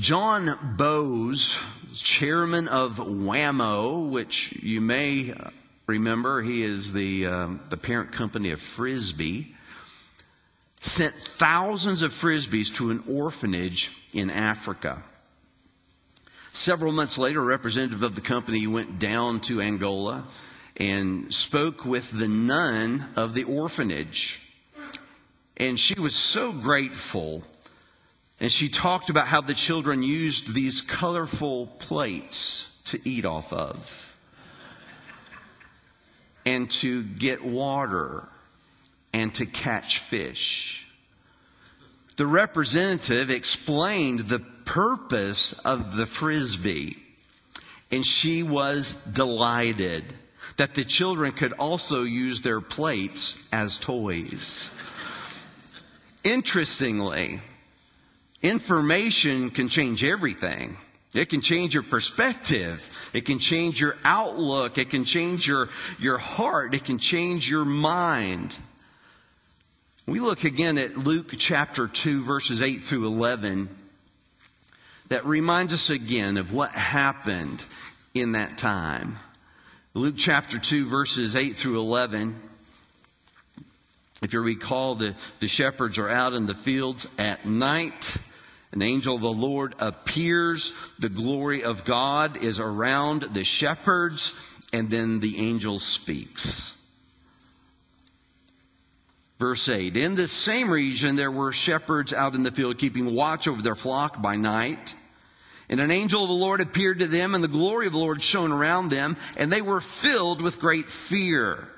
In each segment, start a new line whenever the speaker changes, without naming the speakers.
John Bowes, chairman of Wham-O, which you may remember, he is the, um, the parent company of Frisbee, sent thousands of Frisbees to an orphanage in Africa. Several months later, a representative of the company went down to Angola and spoke with the nun of the orphanage. And she was so grateful. And she talked about how the children used these colorful plates to eat off of and to get water and to catch fish. The representative explained the purpose of the frisbee, and she was delighted that the children could also use their plates as toys. Interestingly, information can change everything. It can change your perspective. It can change your outlook. It can change your, your heart. It can change your mind. We look again at Luke chapter 2, verses 8 through 11, that reminds us again of what happened in that time. Luke chapter 2, verses 8 through 11. If you recall, the, the shepherds are out in the fields at night. An angel of the Lord appears. The glory of God is around the shepherds. And then the angel speaks. Verse 8 In this same region, there were shepherds out in the field keeping watch over their flock by night. And an angel of the Lord appeared to them, and the glory of the Lord shone around them, and they were filled with great fear.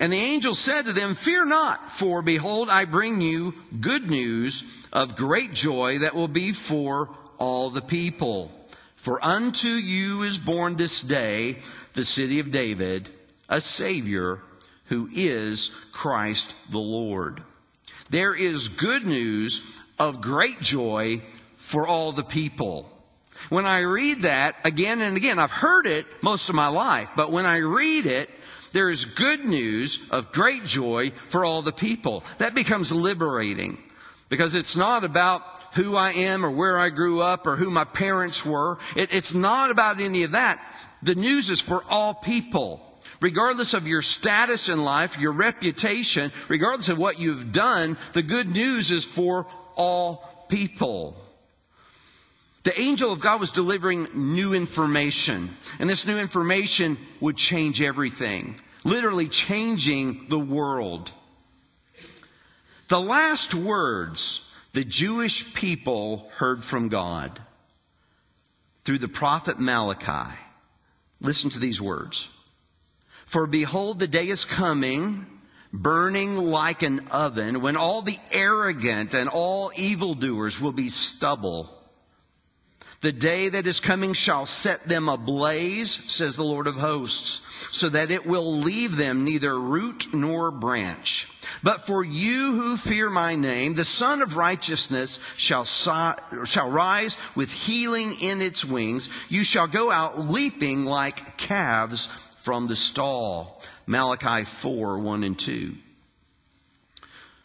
And the angel said to them, Fear not, for behold, I bring you good news of great joy that will be for all the people. For unto you is born this day the city of David, a Savior who is Christ the Lord. There is good news of great joy for all the people. When I read that again and again, I've heard it most of my life, but when I read it, there is good news of great joy for all the people. That becomes liberating because it's not about who I am or where I grew up or who my parents were. It, it's not about any of that. The news is for all people. Regardless of your status in life, your reputation, regardless of what you've done, the good news is for all people. The angel of God was delivering new information, and this new information would change everything, literally changing the world. The last words the Jewish people heard from God through the prophet Malachi. Listen to these words. For behold, the day is coming, burning like an oven, when all the arrogant and all evildoers will be stubble. The day that is coming shall set them ablaze, says the Lord of hosts, so that it will leave them neither root nor branch. But for you who fear my name, the Sun of Righteousness shall, shall rise with healing in its wings. You shall go out leaping like calves from the stall. Malachi 4, 1 and 2.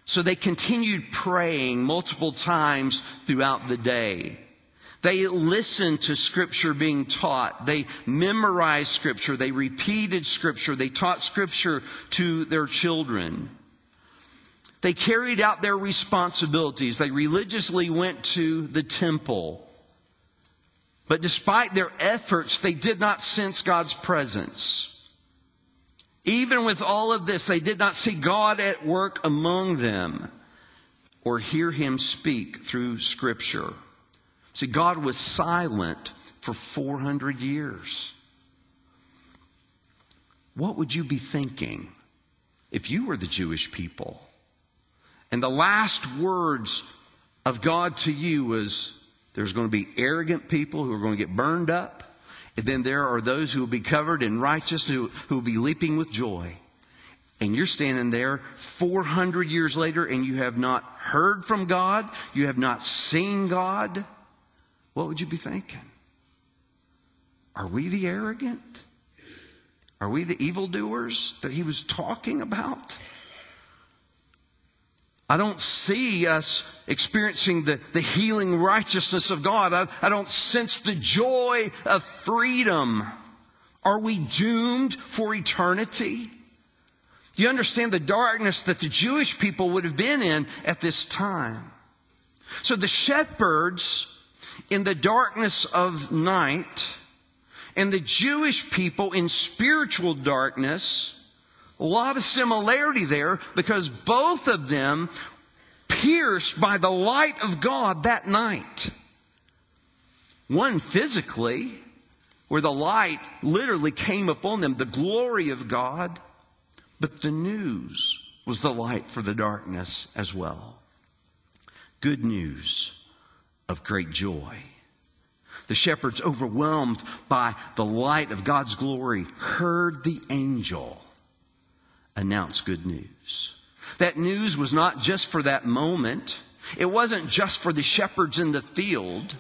So they continued praying multiple times throughout the day. They listened to scripture being taught. They memorized scripture. They repeated scripture. They taught scripture to their children. They carried out their responsibilities. They religiously went to the temple. But despite their efforts, they did not sense God's presence. Even with all of this, they did not see God at work among them or hear him speak through scripture. See, God was silent for 400 years. What would you be thinking if you were the Jewish people? And the last words of God to you was there's going to be arrogant people who are going to get burned up. And then there are those who will be covered in righteousness who, will be leaping with joy. And you're standing there 400 years later and you have not heard from God. You have not seen God what would you be thinking? Are we the arrogant? Are we the evildoers that he was talking about? I don't see us experiencing the, the healing righteousness of God. I, I don't sense the joy of freedom. Are we doomed for eternity? Do you understand the darkness that the Jewish people would have been in at this time? So the shepherds in the darkness of night and the Jewish people in spiritual darkness, a lot of similarity there because both of them pierced by the light of God that night. One physically, where the light literally came upon them, the glory of God, but the news was the light for the darkness as well. Good news of great joy. The shepherds, overwhelmed by the light of God's glory, heard the angel announce good news. That news was not just for that moment. It wasn't just for the shepherds in the field.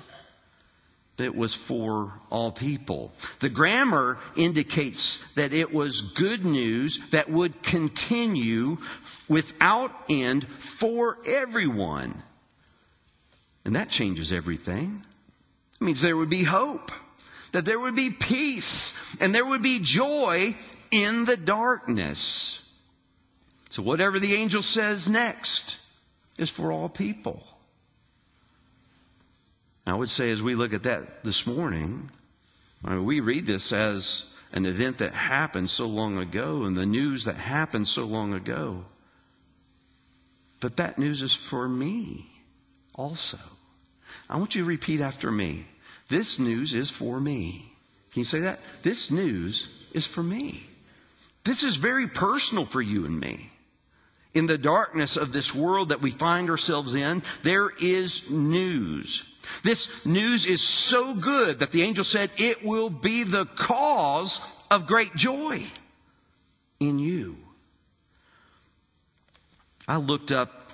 It was for all people. The grammar indicates that it was good news that would continue without end for everyone. And that changes everything. It means there would be hope, that there would be peace, and there would be joy in the darkness. So, whatever the angel says next is for all people. I would say, as we look at that this morning, I mean, we read this as an event that happened so long ago and the news that happened so long ago. But that news is for me also. I want you to repeat after me. This news is for me. Can you say that? This news is for me. This is very personal for you and me. In the darkness of this world that we find ourselves in, there is news. This news is so good that the angel said it will be the cause of great joy in you. I looked up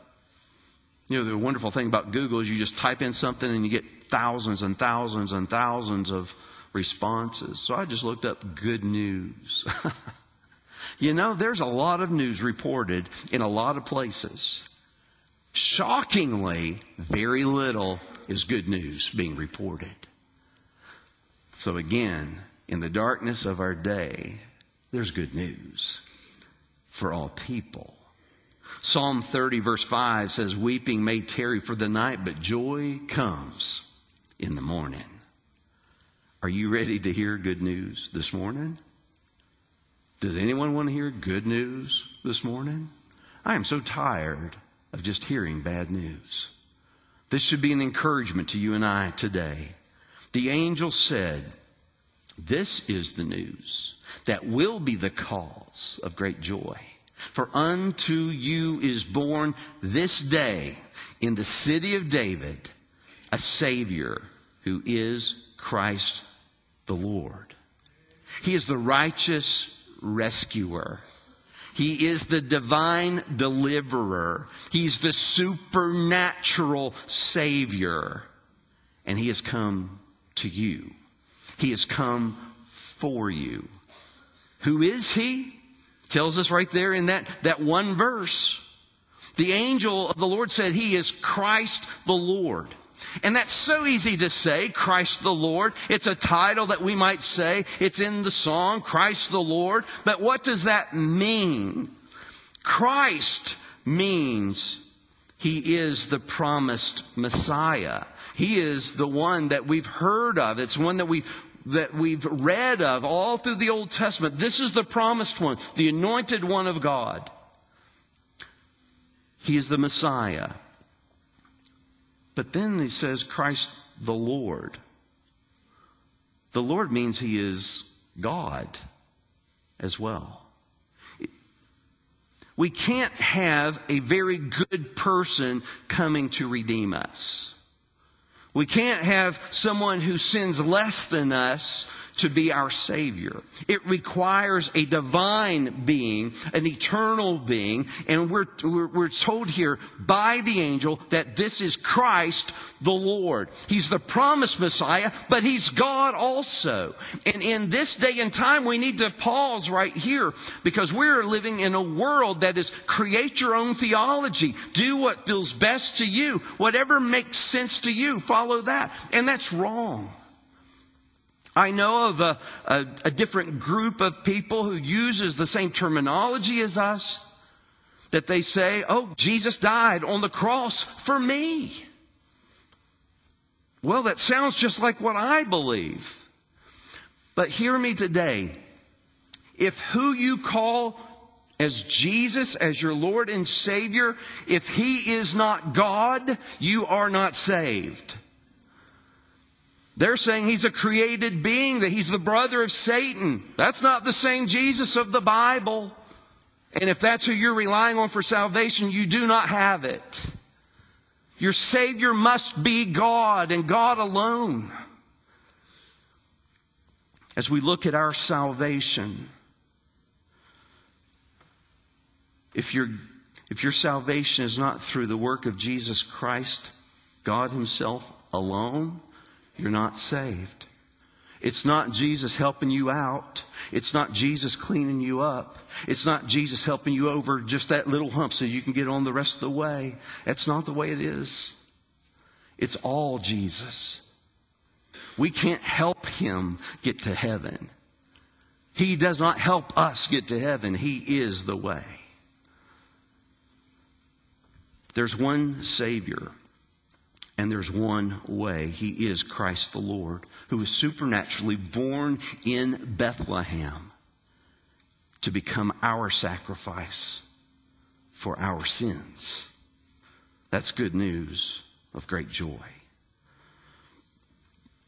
you know, the wonderful thing about Google is you just type in something and you get thousands and thousands and thousands of responses. So I just looked up good news. you know, there's a lot of news reported in a lot of places. Shockingly, very little is good news being reported. So again, in the darkness of our day, there's good news for all people. Psalm 30 verse 5 says, weeping may tarry for the night, but joy comes in the morning. Are you ready to hear good news this morning? Does anyone want to hear good news this morning? I am so tired of just hearing bad news. This should be an encouragement to you and I today. The angel said, This is the news that will be the cause of great joy. For unto you is born this day in the city of David a Savior who is Christ the Lord. He is the righteous rescuer. He is the divine deliverer. He's the supernatural Savior. And He has come to you. He has come for you. Who is He? Tells us right there in that, that one verse. The angel of the Lord said, He is Christ the Lord. And that's so easy to say, Christ the Lord. It's a title that we might say. It's in the song, Christ the Lord. But what does that mean? Christ means He is the promised Messiah. He is the one that we've heard of. It's one that we've that we've read of all through the Old Testament. This is the promised one, the anointed one of God. He is the Messiah. But then he says, Christ the Lord. The Lord means he is God as well. We can't have a very good person coming to redeem us. We can't have someone who sins less than us to be our Savior. It requires a divine being, an eternal being, and we're, we're, we're, told here by the angel that this is Christ the Lord. He's the promised Messiah, but He's God also. And in this day and time, we need to pause right here because we're living in a world that is create your own theology. Do what feels best to you. Whatever makes sense to you, follow that. And that's wrong. I know of a, a, a, different group of people who uses the same terminology as us. That they say, oh, Jesus died on the cross for me. Well, that sounds just like what I believe. But hear me today. If who you call as Jesus, as your Lord and Savior, if He is not God, you are not saved. They're saying he's a created being, that he's the brother of Satan. That's not the same Jesus of the Bible. And if that's who you're relying on for salvation, you do not have it. Your Savior must be God and God alone. As we look at our salvation, if, your if your salvation is not through the work of Jesus Christ, God Himself alone, you're not saved. It's not Jesus helping you out. It's not Jesus cleaning you up. It's not Jesus helping you over just that little hump so you can get on the rest of the way. That's not the way it is. It's all Jesus. We can't help him get to heaven. He does not help us get to heaven. He is the way. There's one Savior. And there's one way. He is Christ the Lord, who was supernaturally born in Bethlehem to become our sacrifice for our sins. That's good news of great joy.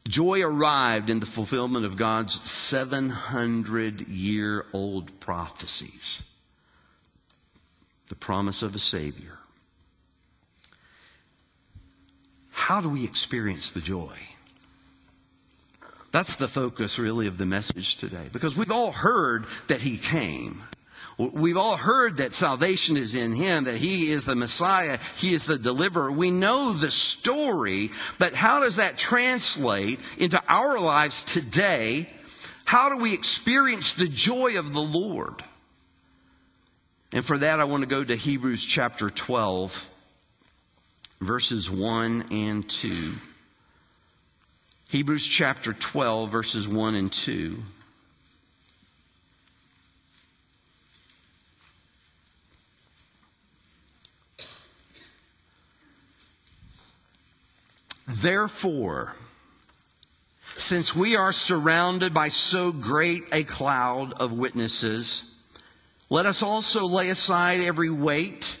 Joy arrived in the fulfillment of God's 700 year old prophecies. The promise of a Savior how do we experience the joy? That's the focus really of the message today because we've all heard that he came. We've all heard that salvation is in him, that he is the Messiah, he is the deliverer. We know the story, but how does that translate into our lives today? How do we experience the joy of the Lord? And for that, I want to go to Hebrews chapter 12 verses 1 and 2. Hebrews chapter 12, verses 1 and 2. Therefore, since we are surrounded by so great a cloud of witnesses, let us also lay aside every weight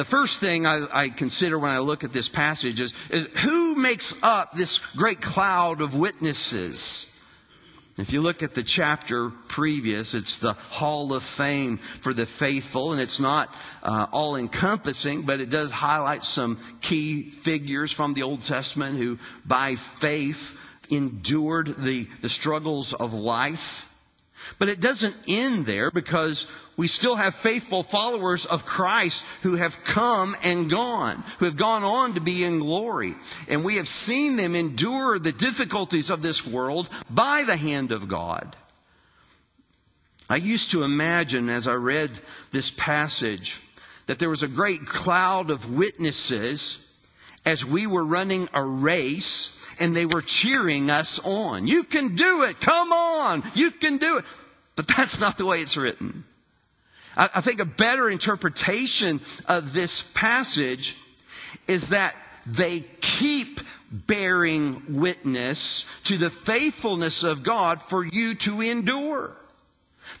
The first thing I, I, consider when I look at this passage is, is who makes up this great cloud of witnesses? If you look at the chapter previous, it's the Hall of Fame for the faithful, and it's not uh, all encompassing, but it does highlight some key figures from the Old Testament who, by faith, endured the, the struggles of life. But it doesn't end there because we still have faithful followers of Christ who have come and gone, who have gone on to be in glory. And we have seen them endure the difficulties of this world by the hand of God. I used to imagine as I read this passage that there was a great cloud of witnesses as we were running a race and they were cheering us on. You can do it. Come on. You can do it. But that's not the way it's written. I think a better interpretation of this passage is that they keep bearing witness to the faithfulness of God for you to endure.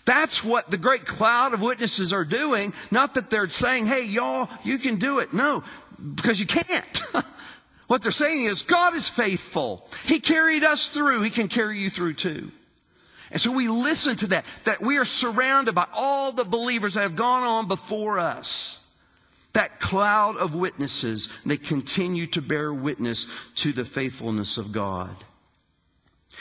That's what the great cloud of witnesses are doing. Not that they're saying, hey, y'all, you can do it. No, because you can't. what they're saying is, God is faithful. He carried us through. He can carry you through too. And so we listen to that, that we are surrounded by all the believers that have gone on before us. That cloud of witnesses, they continue to bear witness to the faithfulness of God.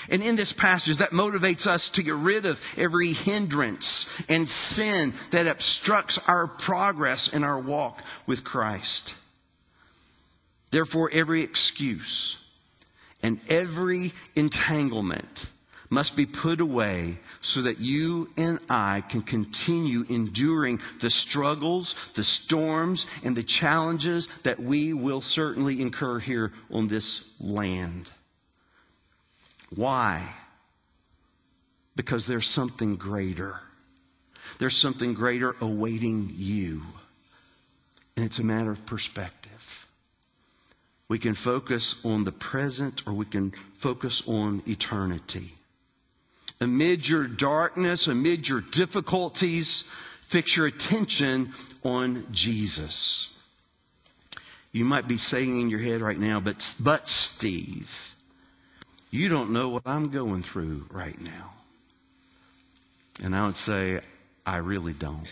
And in this passage, that motivates us to get rid of every hindrance and sin that obstructs our progress in our walk with Christ. Therefore, every excuse and every entanglement must be put away so that you and I can continue enduring the struggles, the storms, and the challenges that we will certainly incur here on this land. Why? Because there's something greater. There's something greater awaiting you. And it's a matter of perspective. We can focus on the present or we can focus on eternity. Amid your darkness, amid your difficulties, fix your attention on Jesus. You might be saying in your head right now, but, but Steve, you don't know what I'm going through right now. And I would say, I really don't.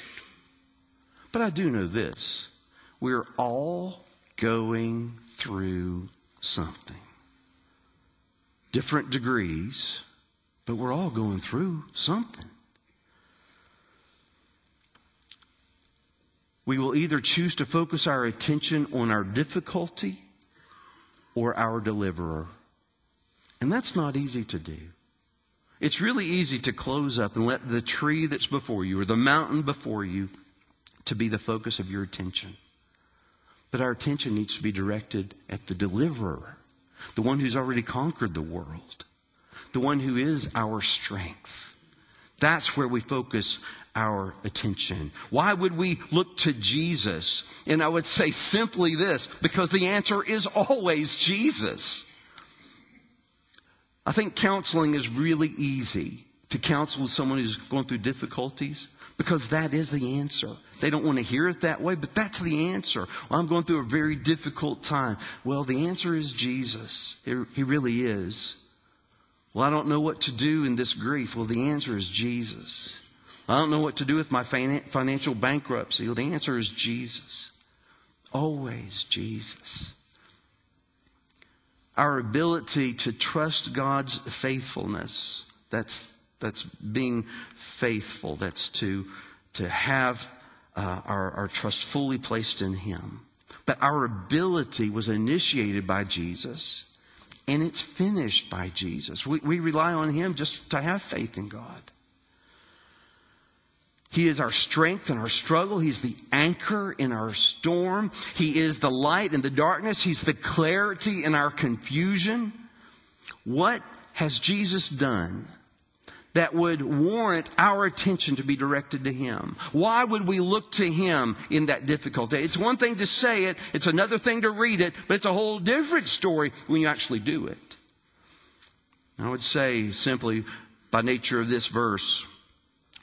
But I do know this. We're all going through something. Different degrees, but we're all going through something. We will either choose to focus our attention on our difficulty or our deliverer. And that's not easy to do. It's really easy to close up and let the tree that's before you or the mountain before you to be the focus of your attention. But our attention needs to be directed at the deliverer, the one who's already conquered the world, the one who is our strength. That's where we focus our attention. Why would we look to Jesus? And I would say simply this, because the answer is always Jesus. I think counseling is really easy to counsel with someone who's going through difficulties because that is the answer. They don't want to hear it that way, but that's the answer. Well, I'm going through a very difficult time. Well, the answer is Jesus. He really is. Well, I don't know what to do in this grief. Well, the answer is Jesus. I don't know what to do with my financial bankruptcy. Well, the answer is Jesus. Always Jesus our ability to trust God's faithfulness. That's, that's being faithful. That's to, to have uh, our, our trust fully placed in Him. But our ability was initiated by Jesus and it's finished by Jesus. We, we rely on Him just to have faith in God. He is our strength in our struggle. He's the anchor in our storm. He is the light in the darkness. He's the clarity in our confusion. What has Jesus done that would warrant our attention to be directed to Him? Why would we look to Him in that difficulty? It's one thing to say it, it's another thing to read it, but it's a whole different story when you actually do it. I would say simply, by nature of this verse,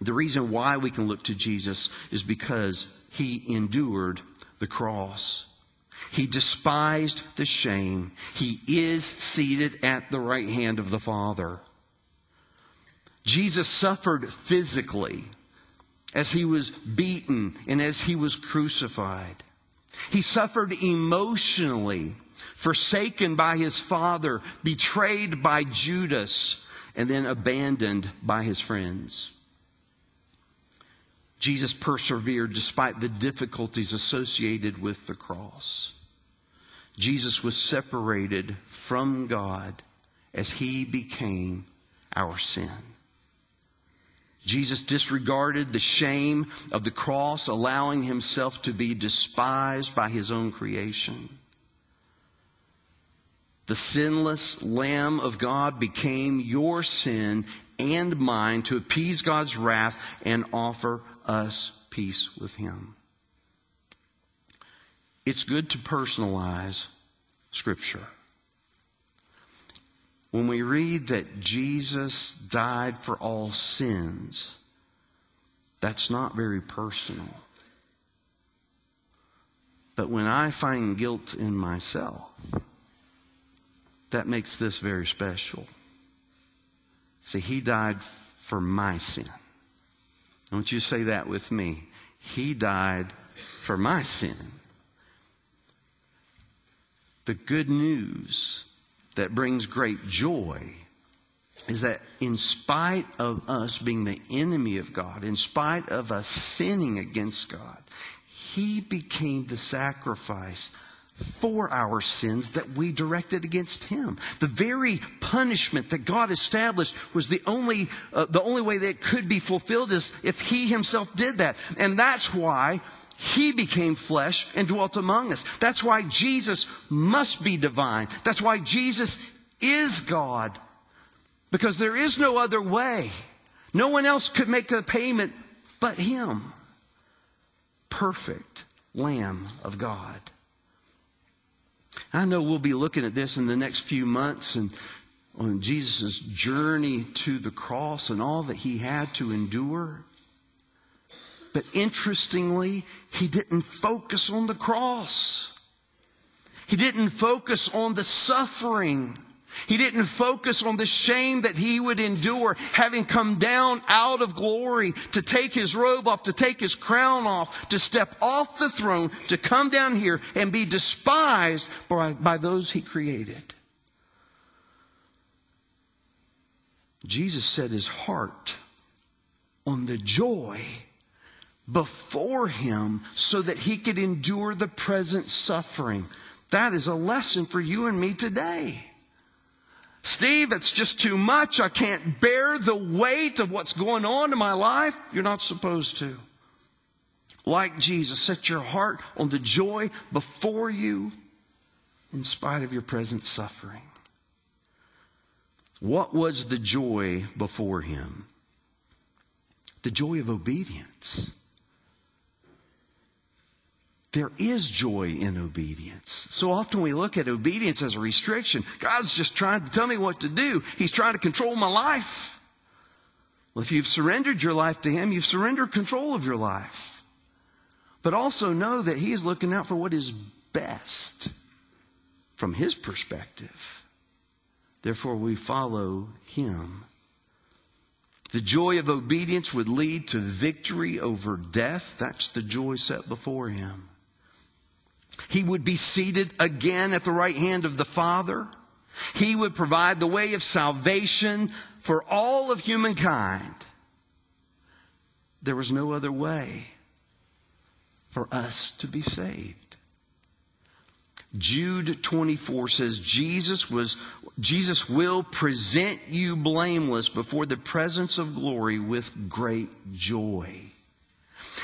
the reason why we can look to Jesus is because he endured the cross. He despised the shame. He is seated at the right hand of the Father. Jesus suffered physically as he was beaten and as he was crucified. He suffered emotionally, forsaken by his Father, betrayed by Judas, and then abandoned by his friends. Jesus persevered despite the difficulties associated with the cross. Jesus was separated from God as he became our sin. Jesus disregarded the shame of the cross, allowing himself to be despised by his own creation. The sinless Lamb of God became your sin and mine to appease God's wrath and offer us peace with Him. It's good to personalize Scripture. When we read that Jesus died for all sins, That's not very personal. But when I find guilt in myself, that makes this very special. See, he died for my sin. I want you to say that with me. He died for my sin. The good news that brings great joy is that in spite of us being the enemy of God, in spite of us sinning against God, He became the sacrifice for our sins that we directed against him. The very punishment that God established was the only, uh, the only way that could be fulfilled is if he himself did that. And that's why he became flesh and dwelt among us. That's why Jesus must be divine. That's why Jesus is God. Because there is no other way. No one else could make the payment but him. Perfect Lamb of God. I know we'll be looking at this in the next few months and on Jesus' journey to the cross and all that he had to endure. But interestingly, he didn't focus on the cross. He didn't focus on the suffering. He didn't focus on the shame that he would endure, having come down out of glory to take his robe off, to take his crown off, to step off the throne, to come down here and be despised by, by those he created. Jesus set his heart on the joy before him so that he could endure the present suffering. That is a lesson for you and me today. Steve, it's just too much. I can't bear the weight of what's going on in my life. You're not supposed to. Like Jesus, set your heart on the joy before you in spite of your present suffering. What was the joy before him? The joy of obedience. There is joy in obedience. So often we look at obedience as a restriction. God's just trying to tell me what to do. He's trying to control my life. Well, if you've surrendered your life to Him, you've surrendered control of your life. But also know that He is looking out for what is best from His perspective. Therefore, we follow Him. The joy of obedience would lead to victory over death. That's the joy set before Him. He would be seated again at the right hand of the Father. He would provide the way of salvation for all of humankind. There was no other way for us to be saved. Jude 24 says Jesus was Jesus will present you blameless before the presence of glory with great joy.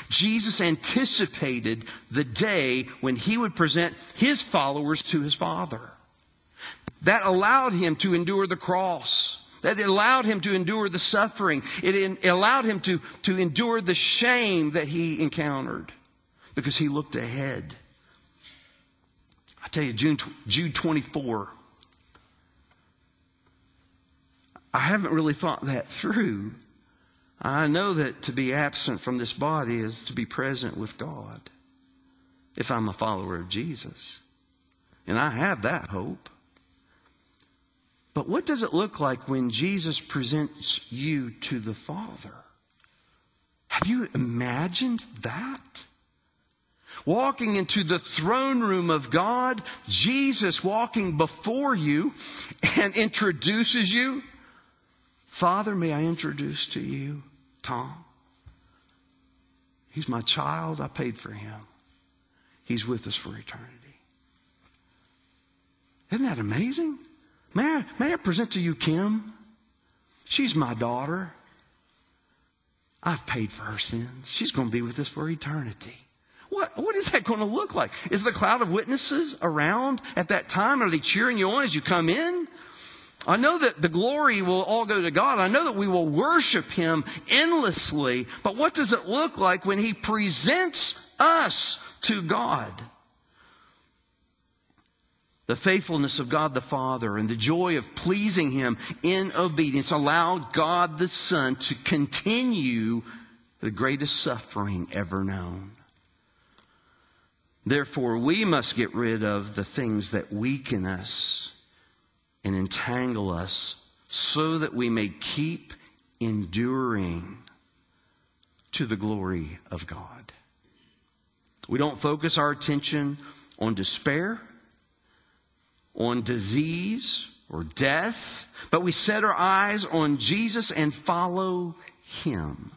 Jesus anticipated the day when he would present his followers to his Father. That allowed him to endure the cross. That allowed him to endure the suffering. It allowed him to, to endure the shame that he encountered because he looked ahead. I tell you, June, Jude 24. I haven't really thought that through. I know that to be absent from this body is to be present with God if I'm a follower of Jesus. And I have that hope. But what does it look like when Jesus presents you to the Father? Have you imagined that? Walking into the throne room of God, Jesus walking before you and introduces you. Father, may I introduce to you Tom. He's my child. I paid for him. He's with us for eternity. Isn't that amazing? May I, may I present to you Kim? She's my daughter. I've paid for her sins. She's going to be with us for eternity. What, what is that going to look like? Is the cloud of witnesses around at that time? Are they cheering you on as you come in? I know that the glory will all go to God. I know that we will worship Him endlessly. But what does it look like when He presents us to God? The faithfulness of God the Father and the joy of pleasing Him in obedience allowed God the Son to continue the greatest suffering ever known. Therefore, we must get rid of the things that weaken us and entangle us so that we may keep enduring to the glory of God. We don't focus our attention on despair, on disease, or death, but we set our eyes on Jesus and follow Him.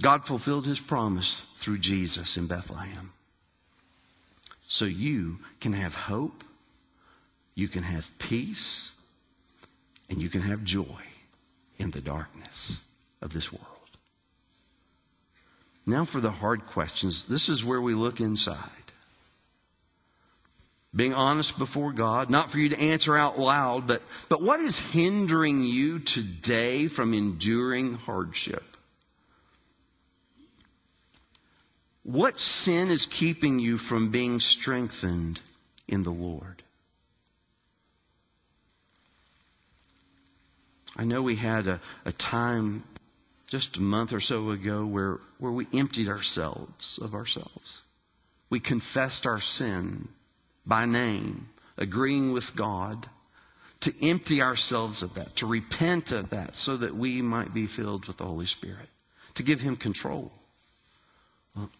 God fulfilled His promise through Jesus in Bethlehem. So you can have hope, you can have peace, and you can have joy in the darkness of this world. Now for the hard questions. This is where we look inside. Being honest before God, not for you to answer out loud, but, but what is hindering you today from enduring hardship? What sin is keeping you from being strengthened in the Lord? I know we had a, a time just a month or so ago where, where we emptied ourselves of ourselves. We confessed our sin by name, agreeing with God to empty ourselves of that, to repent of that, so that we might be filled with the Holy Spirit, to give Him control. Well,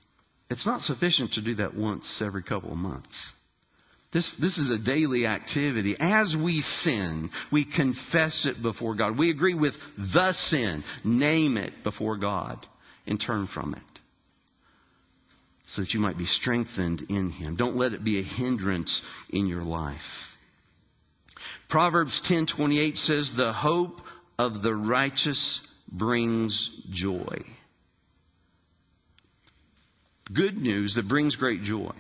it's not sufficient to do that once every couple of months. This, this is a daily activity. As we sin, we confess it before God. We agree with the sin, name it before God, and turn from it. So that you might be strengthened in Him. Don't let it be a hindrance in your life. Proverbs 10:28 says, "The hope of the righteous brings joy." Good news that brings great joy.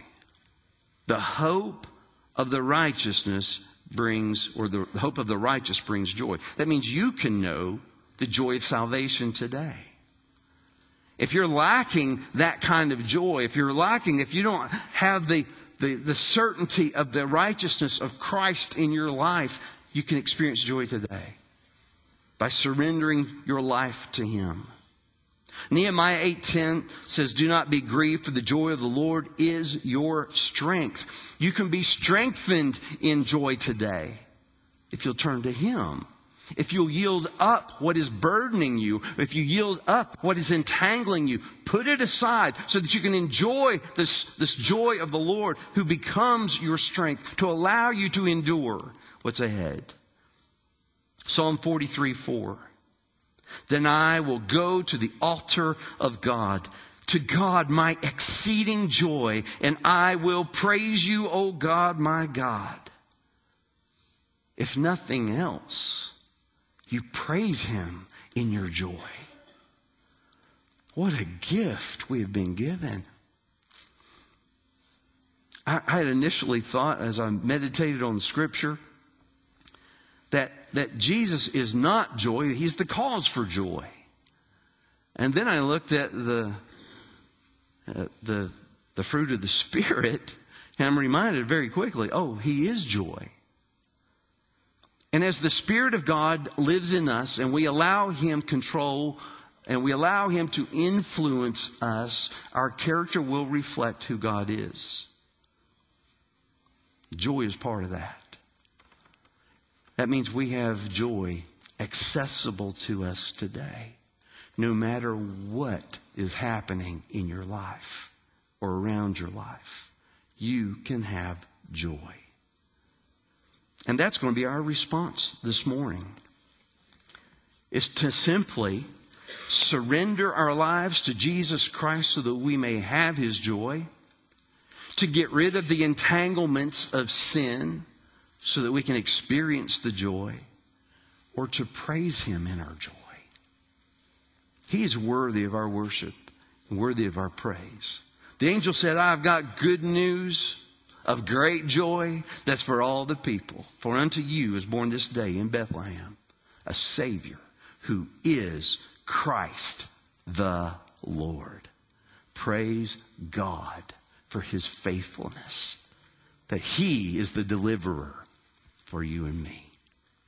The hope of the righteousness brings, or the hope of the righteous brings joy. That means you can know the joy of salvation today. If you're lacking that kind of joy, if you're lacking, if you don't have the, the, the certainty of the righteousness of Christ in your life, you can experience joy today by surrendering your life to Him. Nehemiah 8:10 says, "Do not be grieved, for the joy of the Lord is your strength." You can be strengthened in joy today if you'll turn to Him. If you'll yield up what is burdening you, if you yield up what is entangling you, put it aside so that you can enjoy this, this joy of the Lord who becomes your strength to allow you to endure what's ahead. Psalm 43 4. Then I will go to the altar of God, to God my exceeding joy, and I will praise you, O God, my God. If nothing else, you praise him in your joy. What a gift we have been given. I, had initially thought as I meditated on scripture that, that Jesus is not joy, he's the cause for joy. And then I looked at the, uh, the, the fruit of the Spirit, and I'm reminded very quickly oh, he is joy. And as the Spirit of God lives in us and we allow him control and we allow him to influence us, our character will reflect who God is. Joy is part of that. That means we have joy accessible to us today, no matter what is happening in your life or around your life. You can have joy. And that's going to be our response this morning. Is to simply surrender our lives to Jesus Christ so that we may have his joy, to get rid of the entanglements of sin, so that we can experience the joy or to praise Him in our joy. He is worthy of our worship, worthy of our praise. The angel said, I've got good news of great joy that's for all the people. For unto you is born this day in Bethlehem a Savior who is Christ the Lord. Praise God for his faithfulness, that he is the deliverer for you and me.